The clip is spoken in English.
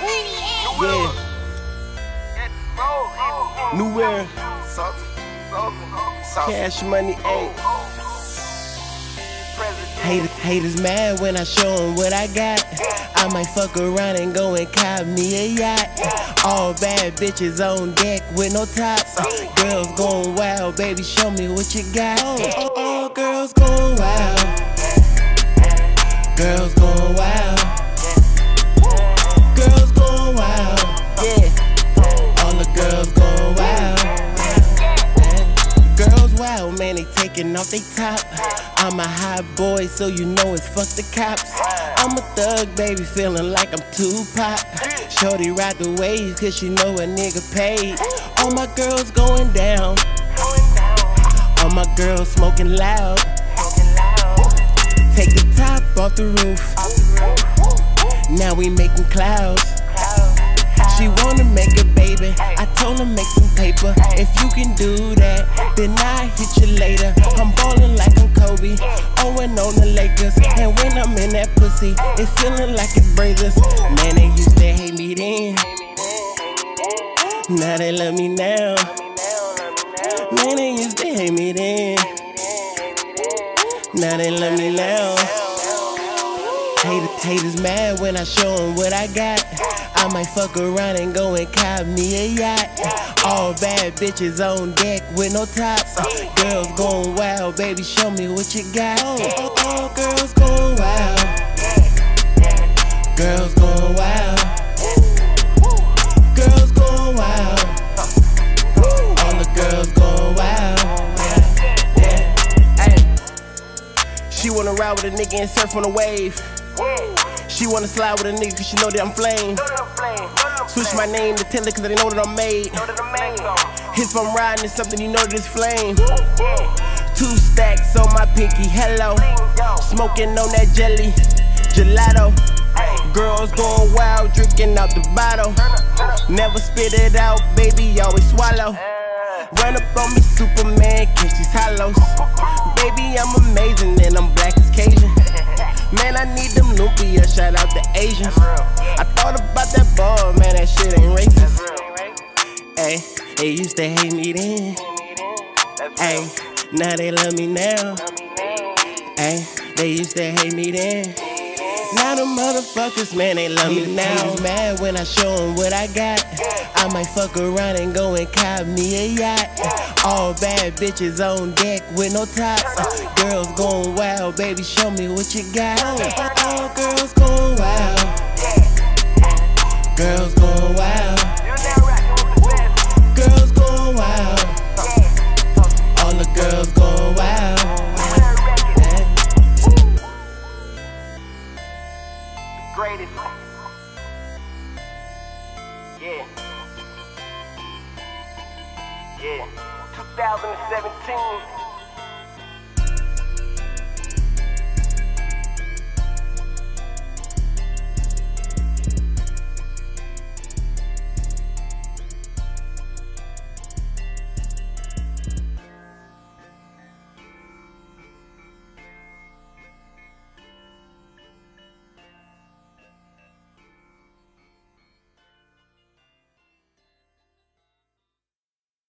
Yeah. New era. Cash money, ayy. Haters, haters mad when I show them what I got. I might fuck around and go and cop me a yacht. All bad bitches on deck with no tops. Girls going wild, baby, show me what you got. All, all girls going wild. Girls going wild. Off they top. I'm a hot boy, so you know it's fuck the cops. I'm a thug, baby, feeling like I'm Tupac. Shorty ride the waves, cause she know a nigga paid. All my girls going down. All my girls smoking loud. Take the top off the roof. Now we making clouds. She wanna make a baby. I told her make some paper. If you can do that, then I hit you later. I'm ballin' like I'm Kobe, Owen on the Lakers. And when I'm in that pussy, it's feeling like it Brazers. Man, they used to hate me then. Now they love me now. Man, they used to hate me then. Now they love me now. Haters, haters mad when I show them what I got. I might fuck around and go and cop me a yacht. All bad bitches on deck with no tops. Girls going wild, baby, show me what you got. All, all girls going wild. Girls going wild. Girls going wild. All the girls going wild. She wanna ride with a nigga and surf on a wave. She wanna slide with a nigga cause she know that I'm flame. Switch my name to Taylor cause they know that I'm made. If I'm riding, it's something you know that it's flame. Two stacks on my pinky, hello. Smoking on that jelly, gelato. Girls going wild, drinking out the bottle. Never spit it out, baby, always swallow. Run up on me, Superman, catch these hollows. Baby, I'm amazing and I'm black as Cajun. Man, I need them Lumpia, shout out to Asians. I thought about that ball, man, that shit ain't racist. Ay, they used to hate me then. Hey, now they love me now. Hey, they used to hate me then. Now the motherfuckers, man, they love me now. Haters mad when I show them what I got. I might fuck around and go and cop me a yacht. All bad bitches on deck with no tops. Girls going wild, baby, show me what you got. All girls going wild. Girls going wild. Girls going wild. All the girls going wild. greatest. Yeah. Yeah. 2017.